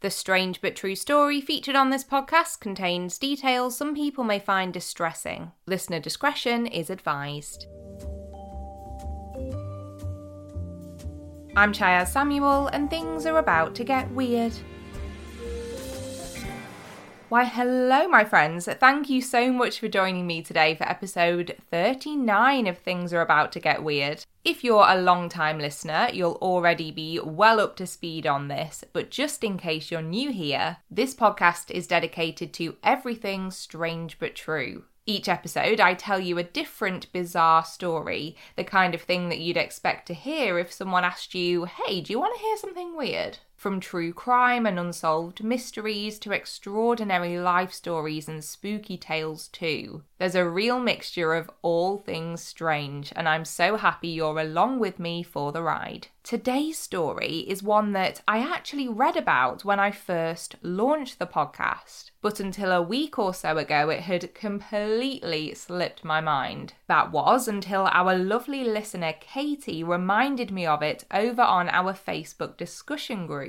The strange but true story featured on this podcast contains details some people may find distressing. Listener discretion is advised. I'm Chaya Samuel, and things are about to get weird. Why, hello, my friends. Thank you so much for joining me today for episode 39 of Things Are About to Get Weird. If you're a long time listener, you'll already be well up to speed on this, but just in case you're new here, this podcast is dedicated to everything strange but true. Each episode, I tell you a different bizarre story, the kind of thing that you'd expect to hear if someone asked you, Hey, do you want to hear something weird? From true crime and unsolved mysteries to extraordinary life stories and spooky tales, too. There's a real mixture of all things strange, and I'm so happy you're along with me for the ride. Today's story is one that I actually read about when I first launched the podcast, but until a week or so ago, it had completely slipped my mind. That was until our lovely listener Katie reminded me of it over on our Facebook discussion group.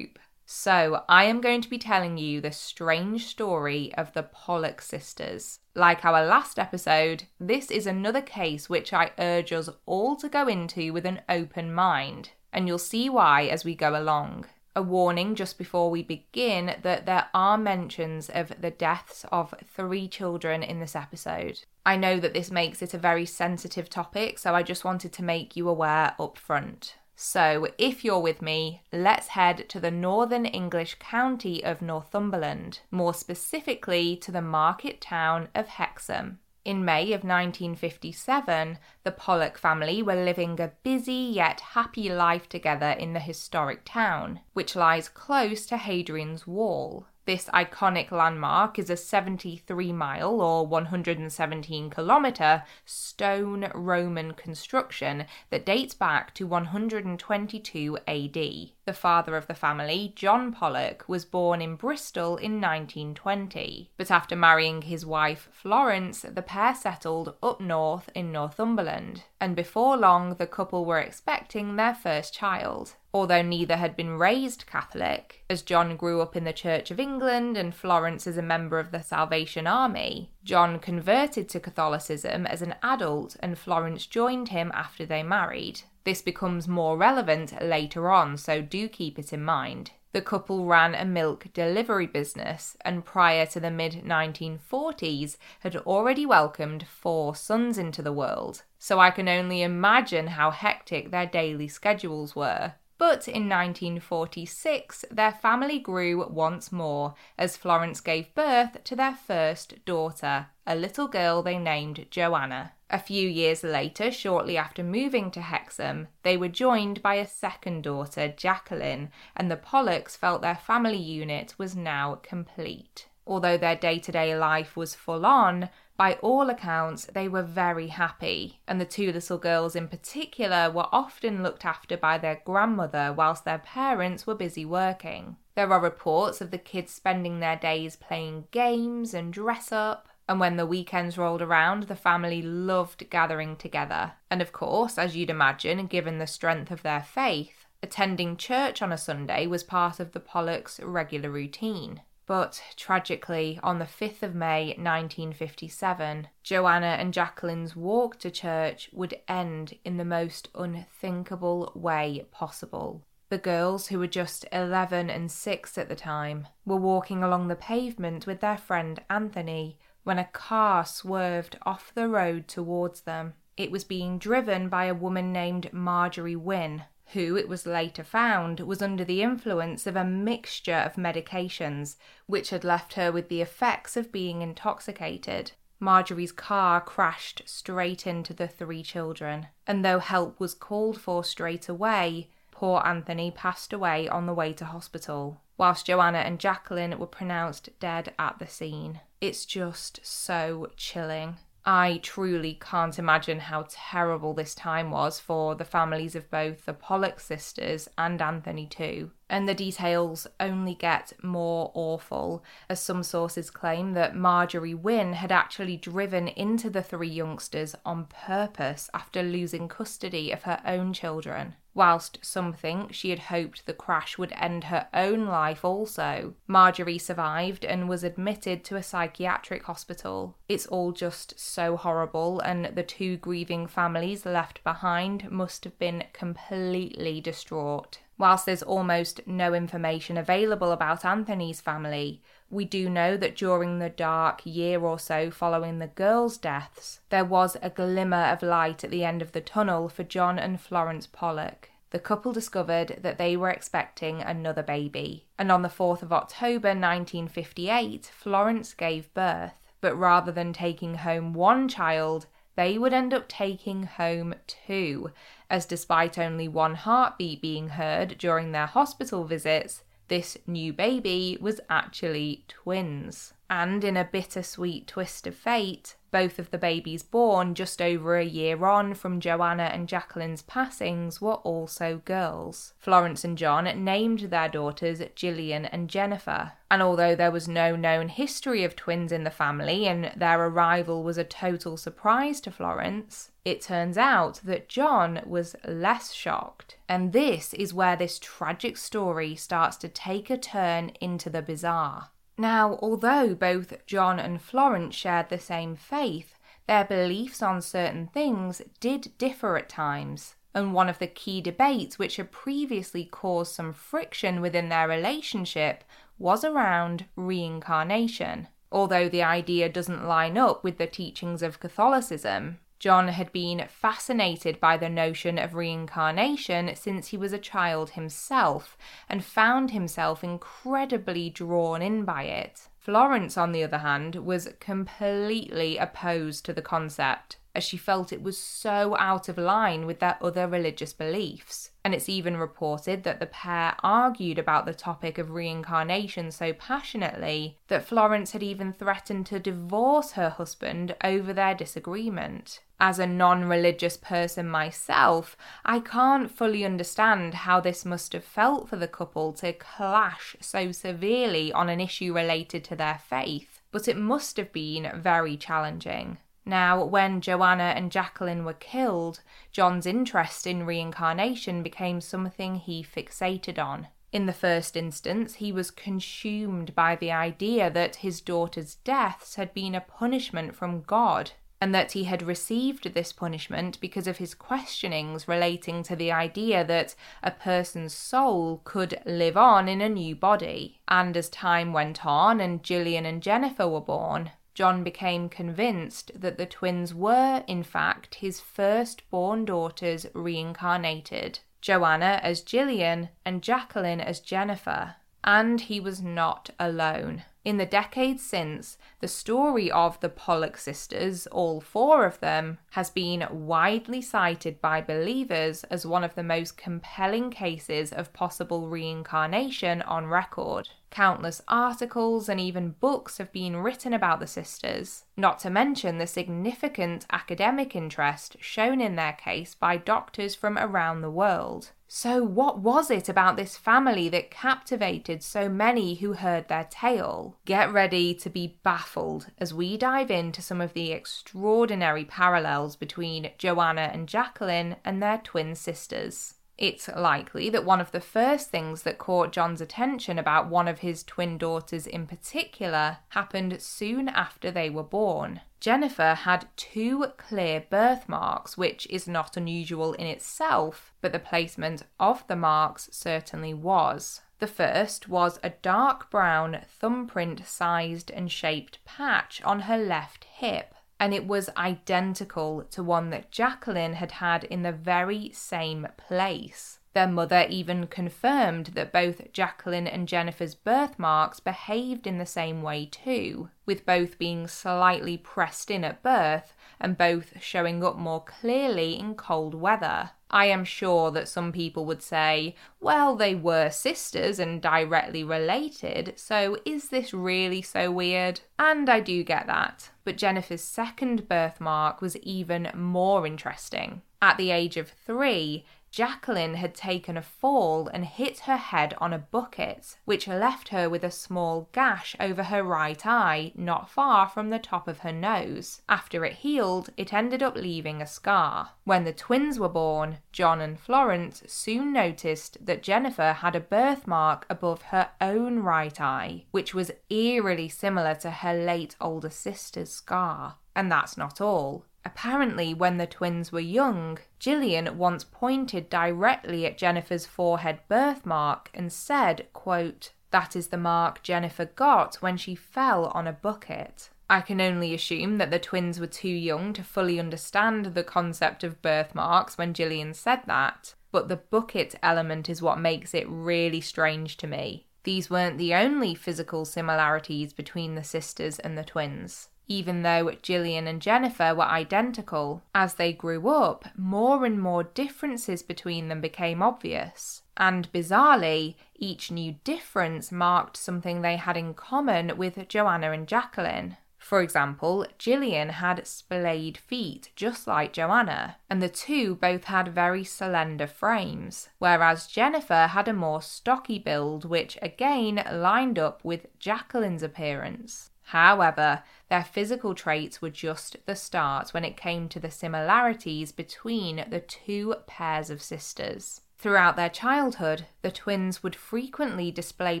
So, I am going to be telling you the strange story of the Pollock sisters. Like our last episode, this is another case which I urge us all to go into with an open mind, and you'll see why as we go along. A warning just before we begin that there are mentions of the deaths of three children in this episode. I know that this makes it a very sensitive topic, so I just wanted to make you aware up front. So, if you're with me, let's head to the northern English county of Northumberland, more specifically to the market town of Hexham. In May of 1957, the Pollock family were living a busy yet happy life together in the historic town, which lies close to Hadrian's Wall. This iconic landmark is a 73 mile or 117 kilometre stone Roman construction that dates back to 122 AD. The father of the family, John Pollock, was born in Bristol in 1920, but after marrying his wife Florence, the pair settled up north in Northumberland, and before long the couple were expecting their first child although neither had been raised Catholic, as John grew up in the Church of England and Florence is a member of the Salvation Army. John converted to Catholicism as an adult and Florence joined him after they married. This becomes more relevant later on, so do keep it in mind. The couple ran a milk delivery business and prior to the mid 1940s had already welcomed four sons into the world. So I can only imagine how hectic their daily schedules were. But in 1946, their family grew once more as Florence gave birth to their first daughter, a little girl they named Joanna. A few years later, shortly after moving to Hexham, they were joined by a second daughter, Jacqueline, and the Pollocks felt their family unit was now complete. Although their day to day life was full on, by all accounts, they were very happy, and the two little girls in particular were often looked after by their grandmother whilst their parents were busy working. There are reports of the kids spending their days playing games and dress up, and when the weekends rolled around, the family loved gathering together. And of course, as you'd imagine, given the strength of their faith, attending church on a Sunday was part of the Pollocks' regular routine. But tragically, on the 5th of May 1957, Joanna and Jacqueline's walk to church would end in the most unthinkable way possible. The girls, who were just 11 and 6 at the time, were walking along the pavement with their friend Anthony when a car swerved off the road towards them. It was being driven by a woman named Marjorie Wynne, who, it was later found, was under the influence of a mixture of medications, which had left her with the effects of being intoxicated. Marjorie's car crashed straight into the three children, and though help was called for straight away, poor Anthony passed away on the way to hospital, whilst Joanna and Jacqueline were pronounced dead at the scene. It's just so chilling. I truly can't imagine how terrible this time was for the families of both the Pollock sisters and Anthony, too. And the details only get more awful, as some sources claim that Marjorie Wynne had actually driven into the three youngsters on purpose after losing custody of her own children. Whilst some think she had hoped the crash would end her own life also. Marjorie survived and was admitted to a psychiatric hospital. It's all just so horrible, and the two grieving families left behind must have been completely distraught. Whilst there's almost no information available about Anthony's family, we do know that during the dark year or so following the girls' deaths, there was a glimmer of light at the end of the tunnel for John and Florence Pollock. The couple discovered that they were expecting another baby, and on the 4th of October 1958, Florence gave birth. But rather than taking home one child, they would end up taking home two, as despite only one heartbeat being heard during their hospital visits, this new baby was actually twins. And in a bittersweet twist of fate, both of the babies born just over a year on from Joanna and Jacqueline's passings were also girls. Florence and John named their daughters Gillian and Jennifer. And although there was no known history of twins in the family and their arrival was a total surprise to Florence, it turns out that John was less shocked. And this is where this tragic story starts to take a turn into the bizarre. Now, although both John and Florence shared the same faith, their beliefs on certain things did differ at times. And one of the key debates which had previously caused some friction within their relationship was around reincarnation. Although the idea doesn't line up with the teachings of Catholicism, John had been fascinated by the notion of reincarnation since he was a child himself and found himself incredibly drawn in by it. Florence, on the other hand, was completely opposed to the concept as she felt it was so out of line with their other religious beliefs. And it's even reported that the pair argued about the topic of reincarnation so passionately that Florence had even threatened to divorce her husband over their disagreement. As a non religious person myself, I can't fully understand how this must have felt for the couple to clash so severely on an issue related to their faith, but it must have been very challenging. Now, when Joanna and Jacqueline were killed, John's interest in reincarnation became something he fixated on. In the first instance, he was consumed by the idea that his daughter's deaths had been a punishment from God, and that he had received this punishment because of his questionings relating to the idea that a person's soul could live on in a new body. And as time went on and Gillian and Jennifer were born, John became convinced that the twins were, in fact, his first-born daughters reincarnated Joanna as Gillian and Jacqueline as Jennifer. And he was not alone. In the decades since, the story of the Pollock sisters, all four of them, has been widely cited by believers as one of the most compelling cases of possible reincarnation on record. Countless articles and even books have been written about the sisters, not to mention the significant academic interest shown in their case by doctors from around the world. So, what was it about this family that captivated so many who heard their tale? Get ready to be baffled as we dive into some of the extraordinary parallels between Joanna and Jacqueline and their twin sisters. It's likely that one of the first things that caught John's attention about one of his twin daughters in particular happened soon after they were born. Jennifer had two clear birthmarks, which is not unusual in itself, but the placement of the marks certainly was. The first was a dark brown thumbprint sized and shaped patch on her left hip and it was identical to one that Jacqueline had had in the very same place. Their mother even confirmed that both Jacqueline and Jennifer's birthmarks behaved in the same way too, with both being slightly pressed in at birth and both showing up more clearly in cold weather. I am sure that some people would say, well, they were sisters and directly related, so is this really so weird? And I do get that. But Jennifer's second birthmark was even more interesting. At the age of three, Jacqueline had taken a fall and hit her head on a bucket, which left her with a small gash over her right eye, not far from the top of her nose. After it healed, it ended up leaving a scar. When the twins were born, John and Florence soon noticed that Jennifer had a birthmark above her own right eye, which was eerily similar to her late older sister's scar. And that's not all. Apparently, when the twins were young, Gillian once pointed directly at Jennifer's forehead birthmark and said, quote, That is the mark Jennifer got when she fell on a bucket. I can only assume that the twins were too young to fully understand the concept of birthmarks when Gillian said that, but the bucket element is what makes it really strange to me. These weren't the only physical similarities between the sisters and the twins even though Gillian and Jennifer were identical. As they grew up, more and more differences between them became obvious. And bizarrely, each new difference marked something they had in common with Joanna and Jacqueline. For example, Gillian had splayed feet, just like Joanna, and the two both had very slender frames, whereas Jennifer had a more stocky build, which again lined up with Jacqueline's appearance. However, their physical traits were just the start when it came to the similarities between the two pairs of sisters. Throughout their childhood, the twins would frequently display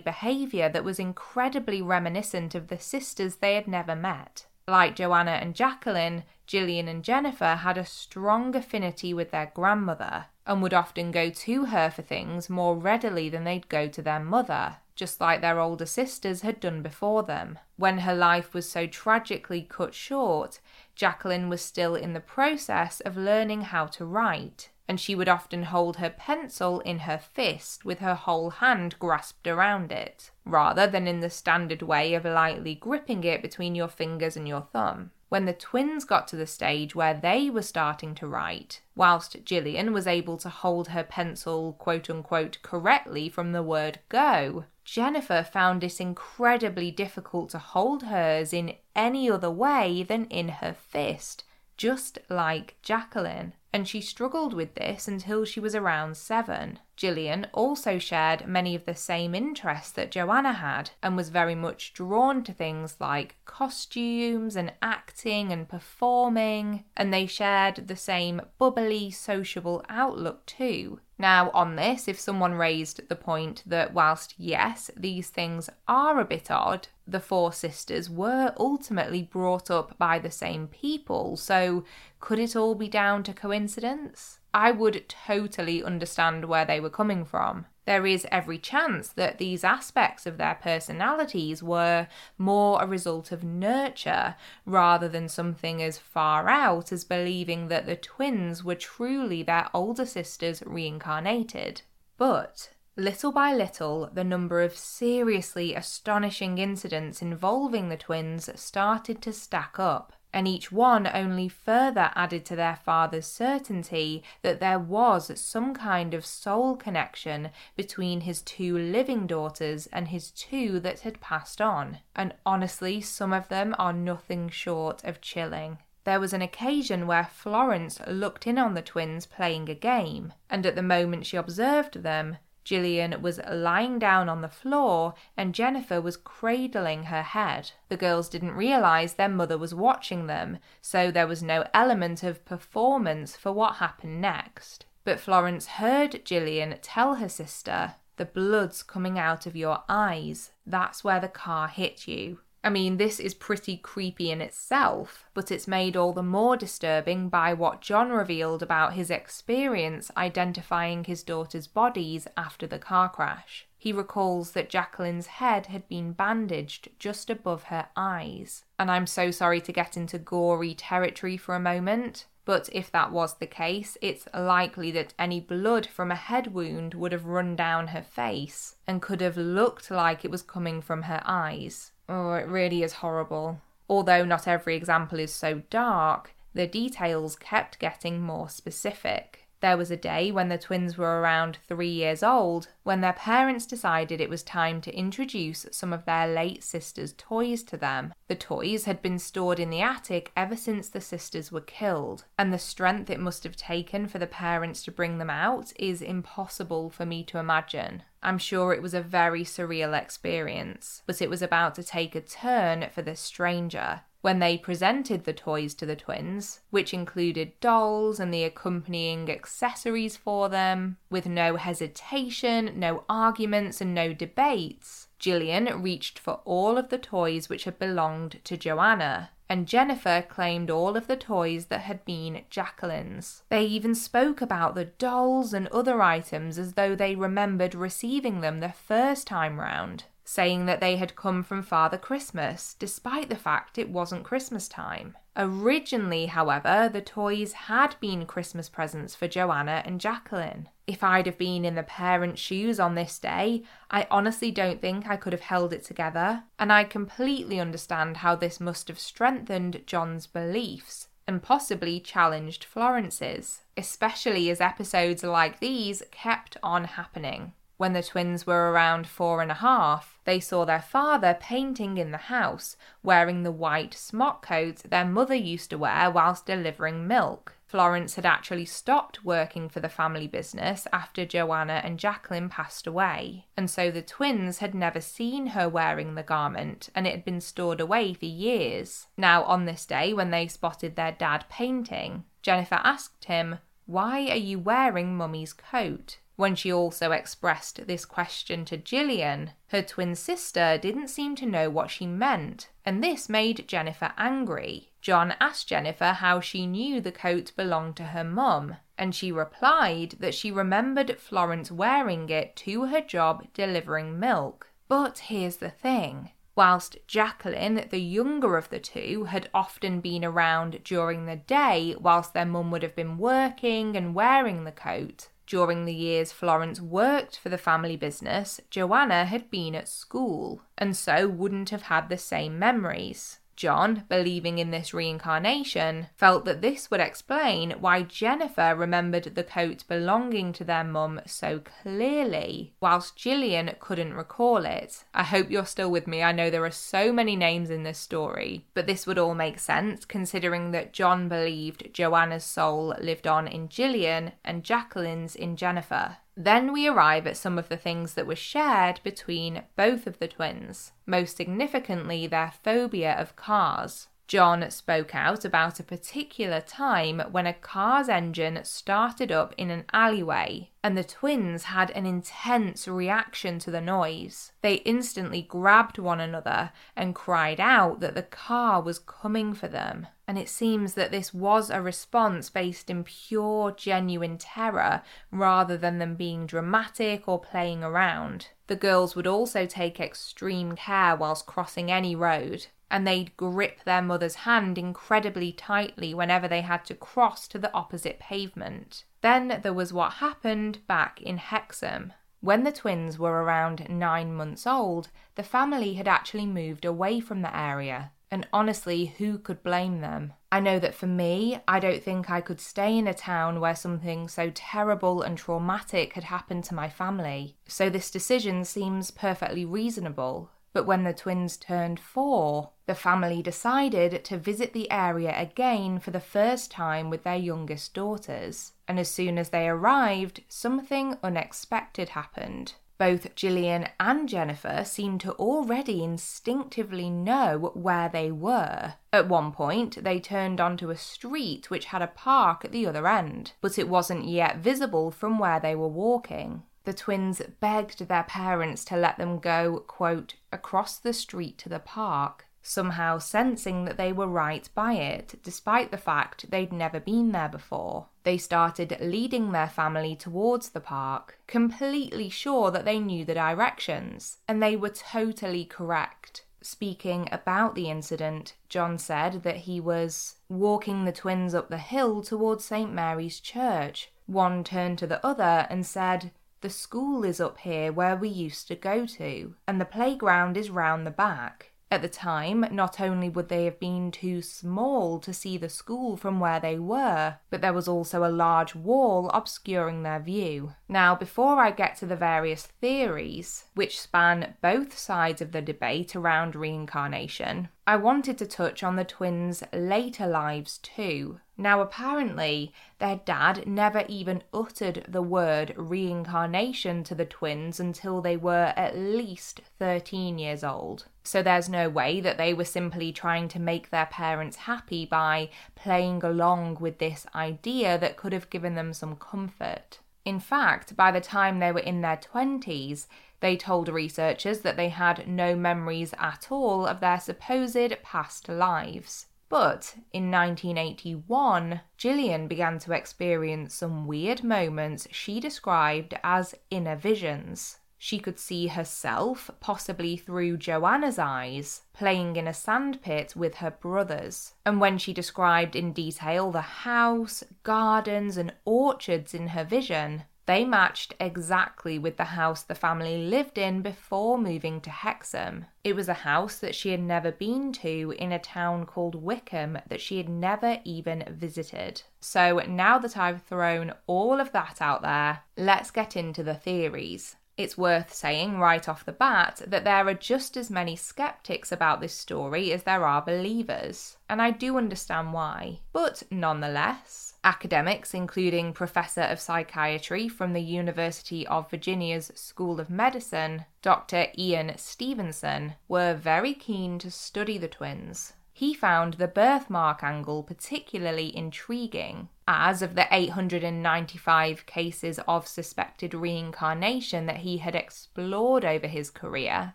behaviour that was incredibly reminiscent of the sisters they had never met. Like Joanna and Jacqueline, Gillian and Jennifer had a strong affinity with their grandmother and would often go to her for things more readily than they'd go to their mother just like their older sisters had done before them. When her life was so tragically cut short, Jacqueline was still in the process of learning how to write, and she would often hold her pencil in her fist with her whole hand grasped around it, rather than in the standard way of lightly gripping it between your fingers and your thumb when the twins got to the stage where they were starting to write, whilst Gillian was able to hold her pencil quote unquote correctly from the word go, Jennifer found it incredibly difficult to hold hers in any other way than in her fist, just like Jacqueline and she struggled with this until she was around seven. Gillian also shared many of the same interests that Joanna had and was very much drawn to things like costumes and acting and performing, and they shared the same bubbly, sociable outlook too. Now, on this, if someone raised the point that whilst yes, these things are a bit odd, the four sisters were ultimately brought up by the same people, so could it all be down to coincidence? I would totally understand where they were coming from. There is every chance that these aspects of their personalities were more a result of nurture rather than something as far out as believing that the twins were truly their older sisters reincarnated. But Little by little, the number of seriously astonishing incidents involving the twins started to stack up and each one only further added to their father's certainty that there was some kind of soul connection between his two living daughters and his two that had passed on. And honestly, some of them are nothing short of chilling. There was an occasion where Florence looked in on the twins playing a game, and at the moment she observed them, Gillian was lying down on the floor and Jennifer was cradling her head. The girls didn't realize their mother was watching them, so there was no element of performance for what happened next. But Florence heard Gillian tell her sister, The blood's coming out of your eyes. That's where the car hit you. I mean, this is pretty creepy in itself, but it's made all the more disturbing by what John revealed about his experience identifying his daughter's bodies after the car crash. He recalls that Jacqueline's head had been bandaged just above her eyes. And I'm so sorry to get into gory territory for a moment, but if that was the case, it's likely that any blood from a head wound would have run down her face and could have looked like it was coming from her eyes. Oh, it really is horrible. Although not every example is so dark, the details kept getting more specific. There was a day when the twins were around three years old when their parents decided it was time to introduce some of their late sister's toys to them. The toys had been stored in the attic ever since the sisters were killed, and the strength it must have taken for the parents to bring them out is impossible for me to imagine. I'm sure it was a very surreal experience, but it was about to take a turn for the stranger when they presented the toys to the twins, which included dolls and the accompanying accessories for them, with no hesitation, no arguments, and no debates. Gillian reached for all of the toys which had belonged to Joanna, and Jennifer claimed all of the toys that had been Jacqueline's. They even spoke about the dolls and other items as though they remembered receiving them the first time round saying that they had come from Father Christmas, despite the fact it wasn't Christmas time. Originally, however, the toys had been Christmas presents for Joanna and Jacqueline. If I'd have been in the parents' shoes on this day, I honestly don't think I could have held it together, and I completely understand how this must have strengthened John's beliefs and possibly challenged Florence's, especially as episodes like these kept on happening. When the twins were around four and a half, they saw their father painting in the house, wearing the white smock coat their mother used to wear whilst delivering milk. Florence had actually stopped working for the family business after Joanna and Jacqueline passed away, and so the twins had never seen her wearing the garment and it had been stored away for years. Now, on this day, when they spotted their dad painting, Jennifer asked him, Why are you wearing Mummy's coat? When she also expressed this question to Gillian, her twin sister didn't seem to know what she meant, and this made Jennifer angry. John asked Jennifer how she knew the coat belonged to her mum, and she replied that she remembered Florence wearing it to her job delivering milk. But here's the thing whilst Jacqueline, the younger of the two, had often been around during the day whilst their mum would have been working and wearing the coat. During the years Florence worked for the family business, Joanna had been at school and so wouldn't have had the same memories. John, believing in this reincarnation, felt that this would explain why Jennifer remembered the coat belonging to their mum so clearly, whilst Gillian couldn't recall it. I hope you're still with me. I know there are so many names in this story, but this would all make sense considering that John believed Joanna's soul lived on in Gillian and Jacqueline's in Jennifer. Then we arrive at some of the things that were shared between both of the twins, most significantly their phobia of cars. John spoke out about a particular time when a car's engine started up in an alleyway, and the twins had an intense reaction to the noise. They instantly grabbed one another and cried out that the car was coming for them. And it seems that this was a response based in pure, genuine terror rather than them being dramatic or playing around. The girls would also take extreme care whilst crossing any road and they'd grip their mother's hand incredibly tightly whenever they had to cross to the opposite pavement. Then there was what happened back in Hexham. When the twins were around nine months old, the family had actually moved away from the area. And honestly, who could blame them? I know that for me, I don't think I could stay in a town where something so terrible and traumatic had happened to my family. So this decision seems perfectly reasonable. But when the twins turned four, the family decided to visit the area again for the first time with their youngest daughters. And as soon as they arrived, something unexpected happened. Both Gillian and Jennifer seemed to already instinctively know where they were. At one point, they turned onto a street which had a park at the other end, but it wasn't yet visible from where they were walking the twins begged their parents to let them go, quote, across the street to the park, somehow sensing that they were right by it, despite the fact they'd never been there before. They started leading their family towards the park, completely sure that they knew the directions, and they were totally correct. Speaking about the incident, John said that he was walking the twins up the hill towards St. Mary's Church. One turned to the other and said, the school is up here where we used to go to, and the playground is round the back. At the time, not only would they have been too small to see the school from where they were, but there was also a large wall obscuring their view. Now, before I get to the various theories, which span both sides of the debate around reincarnation, I wanted to touch on the twins' later lives too. Now, apparently, their dad never even uttered the word reincarnation to the twins until they were at least 13 years old. So there's no way that they were simply trying to make their parents happy by playing along with this idea that could have given them some comfort. In fact, by the time they were in their 20s, they told researchers that they had no memories at all of their supposed past lives. But in 1981, Gillian began to experience some weird moments she described as inner visions. She could see herself, possibly through Joanna's eyes, playing in a sandpit with her brothers. And when she described in detail the house, gardens, and orchards in her vision, they matched exactly with the house the family lived in before moving to Hexham. It was a house that she had never been to in a town called Wickham that she had never even visited. So now that I've thrown all of that out there, let's get into the theories. It's worth saying right off the bat that there are just as many skeptics about this story as there are believers, and I do understand why. But nonetheless, academics, including Professor of Psychiatry from the University of Virginia's School of Medicine, Dr. Ian Stevenson, were very keen to study the twins. He found the birthmark angle particularly intriguing as of the 895 cases of suspected reincarnation that he had explored over his career,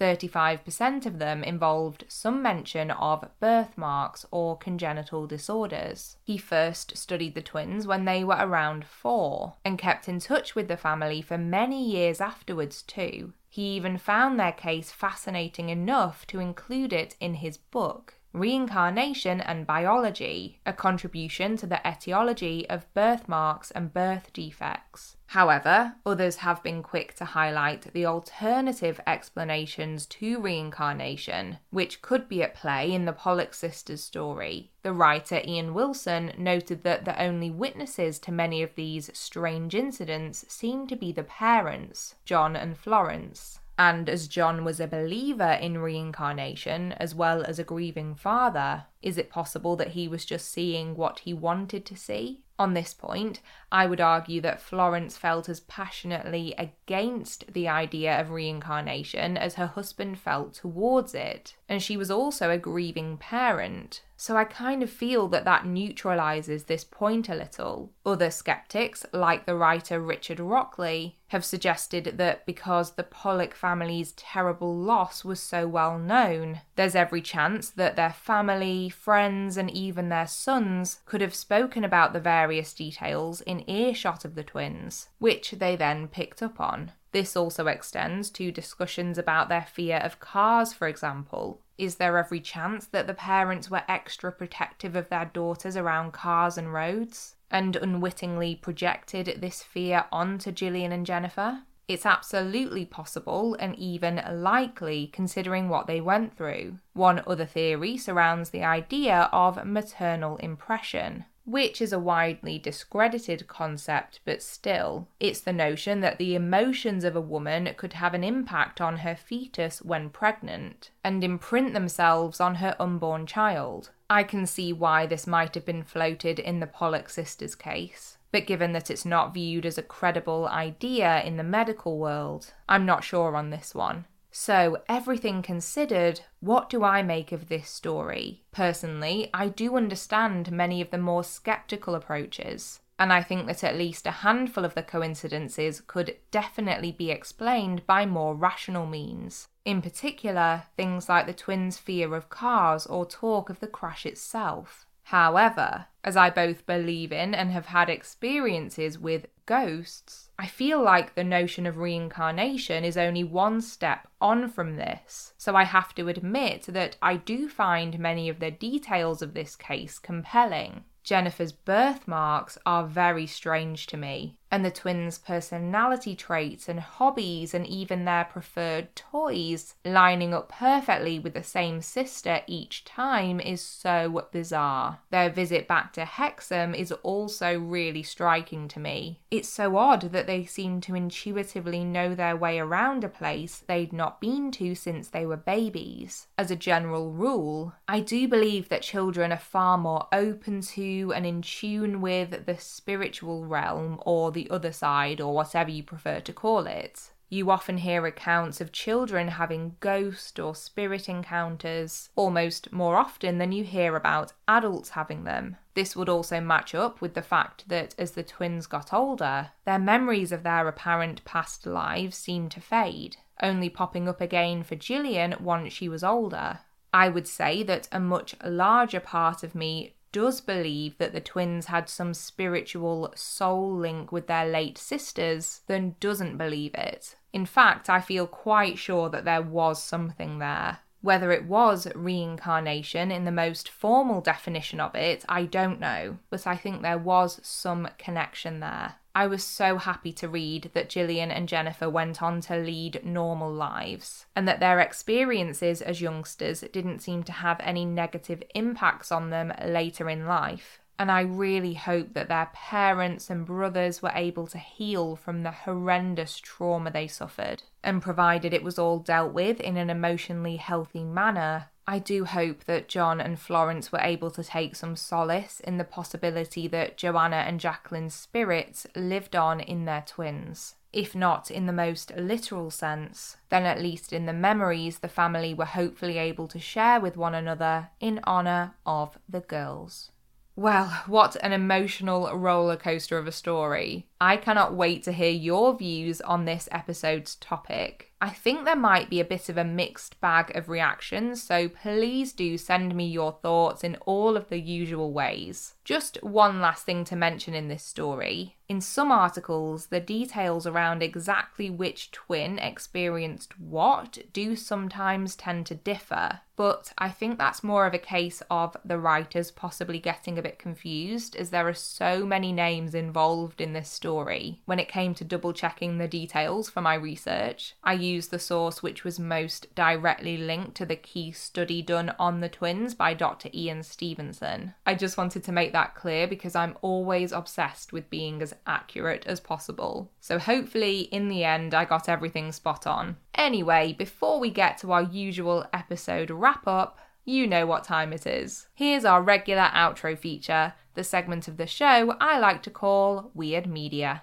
35% of them involved some mention of birthmarks or congenital disorders. He first studied the twins when they were around four and kept in touch with the family for many years afterwards, too. He even found their case fascinating enough to include it in his book. Reincarnation and Biology, a contribution to the etiology of birthmarks and birth defects. However, others have been quick to highlight the alternative explanations to reincarnation, which could be at play in the Pollock sisters' story. The writer Ian Wilson noted that the only witnesses to many of these strange incidents seem to be the parents, John and Florence. And as John was a believer in reincarnation as well as a grieving father, is it possible that he was just seeing what he wanted to see? On this point, I would argue that Florence felt as passionately against the idea of reincarnation as her husband felt towards it, and she was also a grieving parent. So I kind of feel that that neutralizes this point a little. Other skeptics, like the writer Richard Rockley, have suggested that because the Pollock family's terrible loss was so well known, there's every chance that their family, friends, and even their sons could have spoken about the various details in earshot of the twins, which they then picked up on. This also extends to discussions about their fear of cars, for example. Is there every chance that the parents were extra protective of their daughters around cars and roads, and unwittingly projected this fear onto Gillian and Jennifer? It's absolutely possible and even likely considering what they went through. One other theory surrounds the idea of maternal impression which is a widely discredited concept, but still, it's the notion that the emotions of a woman could have an impact on her fetus when pregnant and imprint themselves on her unborn child. I can see why this might have been floated in the Pollock sisters case. But given that it's not viewed as a credible idea in the medical world, I'm not sure on this one. So, everything considered, what do I make of this story? Personally, I do understand many of the more skeptical approaches, and I think that at least a handful of the coincidences could definitely be explained by more rational means. In particular, things like the twins' fear of cars or talk of the crash itself. However, as I both believe in and have had experiences with ghosts, I feel like the notion of reincarnation is only one step on from this. So I have to admit that I do find many of the details of this case compelling. Jennifer's birthmarks are very strange to me, and the twins' personality traits and hobbies and even their preferred toys lining up perfectly with the same sister each time is so bizarre. Their visit back to Hexham is also really striking to me. It's so odd that they seem to intuitively know their way around a place they'd not been to since they were babies. As a general rule, I do believe that children are far more open to and in tune with the spiritual realm or the other side, or whatever you prefer to call it. You often hear accounts of children having ghost or spirit encounters almost more often than you hear about adults having them. This would also match up with the fact that as the twins got older, their memories of their apparent past lives seemed to fade, only popping up again for Gillian once she was older. I would say that a much larger part of me does believe that the twins had some spiritual soul link with their late sisters than doesn't believe it. In fact, I feel quite sure that there was something there. Whether it was reincarnation in the most formal definition of it, I don't know, but I think there was some connection there. I was so happy to read that Gillian and Jennifer went on to lead normal lives, and that their experiences as youngsters didn't seem to have any negative impacts on them later in life. And I really hope that their parents and brothers were able to heal from the horrendous trauma they suffered. And provided it was all dealt with in an emotionally healthy manner, I do hope that John and Florence were able to take some solace in the possibility that Joanna and Jacqueline's spirits lived on in their twins. If not in the most literal sense, then at least in the memories the family were hopefully able to share with one another in honour of the girls. Well, what an emotional roller coaster of a story. I cannot wait to hear your views on this episode's topic. I think there might be a bit of a mixed bag of reactions, so please do send me your thoughts in all of the usual ways. Just one last thing to mention in this story. In some articles, the details around exactly which twin experienced what do sometimes tend to differ, but I think that's more of a case of the writers possibly getting a bit confused as there are so many names involved in this story. When it came to double checking the details for my research, I used the source which was most directly linked to the key study done on the twins by Dr. Ian Stevenson. I just wanted to make that clear because I'm always obsessed with being as accurate as possible. So hopefully, in the end, I got everything spot on. Anyway, before we get to our usual episode wrap up, you know what time it is. Here's our regular outro feature, the segment of the show I like to call Weird Media.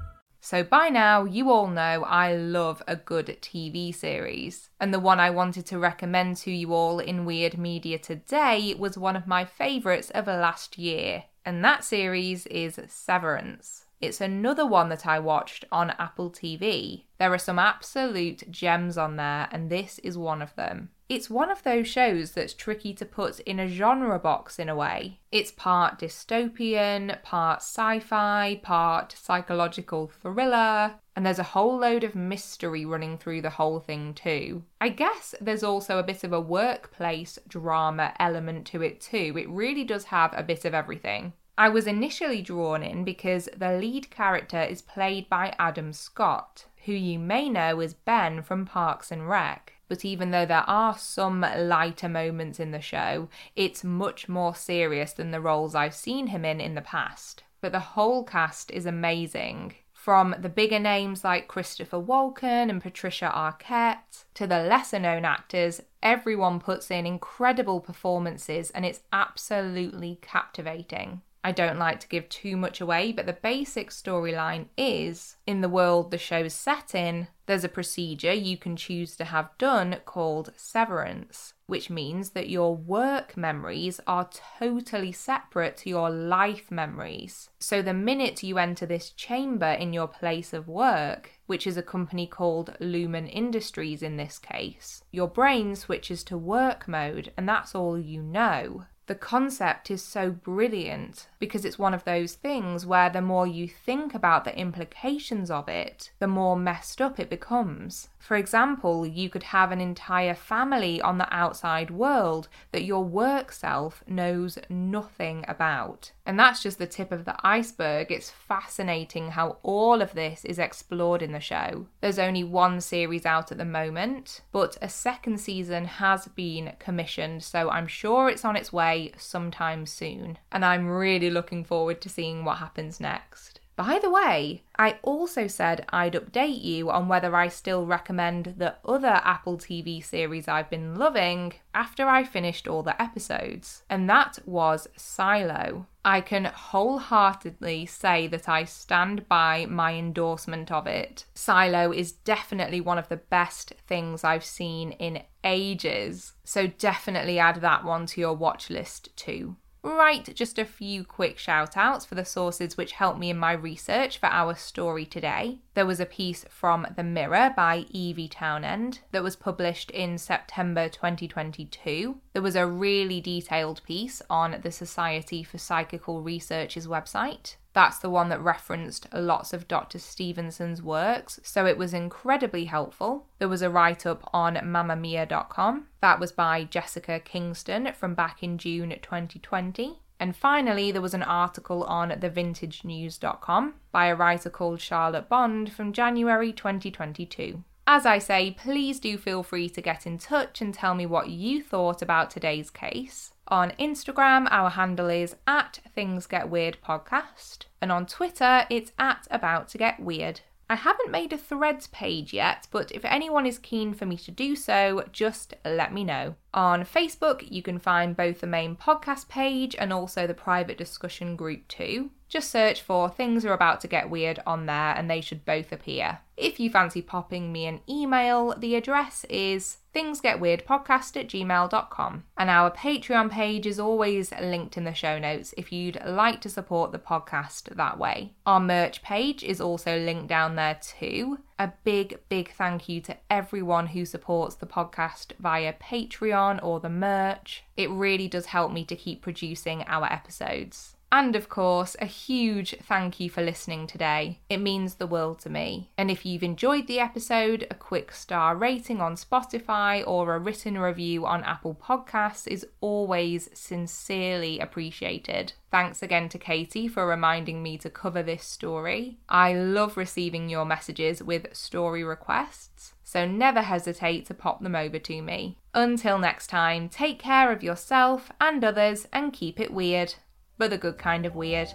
So, by now, you all know I love a good TV series. And the one I wanted to recommend to you all in Weird Media today was one of my favourites of last year. And that series is Severance. It's another one that I watched on Apple TV. There are some absolute gems on there, and this is one of them. It's one of those shows that's tricky to put in a genre box in a way. It's part dystopian, part sci fi, part psychological thriller, and there's a whole load of mystery running through the whole thing too. I guess there's also a bit of a workplace drama element to it too. It really does have a bit of everything. I was initially drawn in because the lead character is played by Adam Scott, who you may know as Ben from Parks and Rec. But even though there are some lighter moments in the show, it's much more serious than the roles I've seen him in in the past. But the whole cast is amazing. From the bigger names like Christopher Walken and Patricia Arquette to the lesser known actors, everyone puts in incredible performances and it's absolutely captivating. I don't like to give too much away, but the basic storyline is in the world the show's set in, there's a procedure you can choose to have done called severance, which means that your work memories are totally separate to your life memories. So the minute you enter this chamber in your place of work, which is a company called Lumon Industries in this case, your brain switches to work mode and that's all you know the concept is so brilliant because it's one of those things where the more you think about the implications of it, the more messed up it becomes. For example, you could have an entire family on the outside world that your work self knows nothing about. And that's just the tip of the iceberg. It's fascinating how all of this is explored in the show. There's only one series out at the moment, but a second season has been commissioned, so I'm sure it's on its way sometime soon. And I'm really looking forward to seeing what happens next. By the way, I also said I'd update you on whether I still recommend the other Apple TV series I've been loving after I finished all the episodes, and that was Silo. I can wholeheartedly say that I stand by my endorsement of it. Silo is definitely one of the best things I've seen in ages, so definitely add that one to your watch list too. Right, just a few quick shout outs for the sources which helped me in my research for our story today. There was a piece from The Mirror by Evie Townend that was published in September 2022. There was a really detailed piece on the Society for Psychical Research's website. That's the one that referenced lots of Dr. Stevenson's works, so it was incredibly helpful. There was a write up on mamamia.com. That was by Jessica Kingston from back in June 2020. And finally, there was an article on thevintagenews.com by a writer called Charlotte Bond from January 2022. As I say, please do feel free to get in touch and tell me what you thought about today's case. On Instagram, our handle is at Things Get Weird Podcast, and on Twitter, it's at About to Get Weird. I haven't made a threads page yet, but if anyone is keen for me to do so, just let me know. On Facebook, you can find both the main podcast page and also the private discussion group too. Just search for Things Are About to Get Weird on there and they should both appear. If you fancy popping me an email, the address is thingsgetweirdpodcast at gmail.com. And our Patreon page is always linked in the show notes if you'd like to support the podcast that way. Our merch page is also linked down there too. A big, big thank you to everyone who supports the podcast via Patreon or the merch. It really does help me to keep producing our episodes. And of course, a huge thank you for listening today. It means the world to me. And if you've enjoyed the episode, a quick star rating on Spotify or a written review on Apple Podcasts is always sincerely appreciated. Thanks again to Katie for reminding me to cover this story. I love receiving your messages with story requests, so never hesitate to pop them over to me. Until next time, take care of yourself and others and keep it weird but the good kind of weird.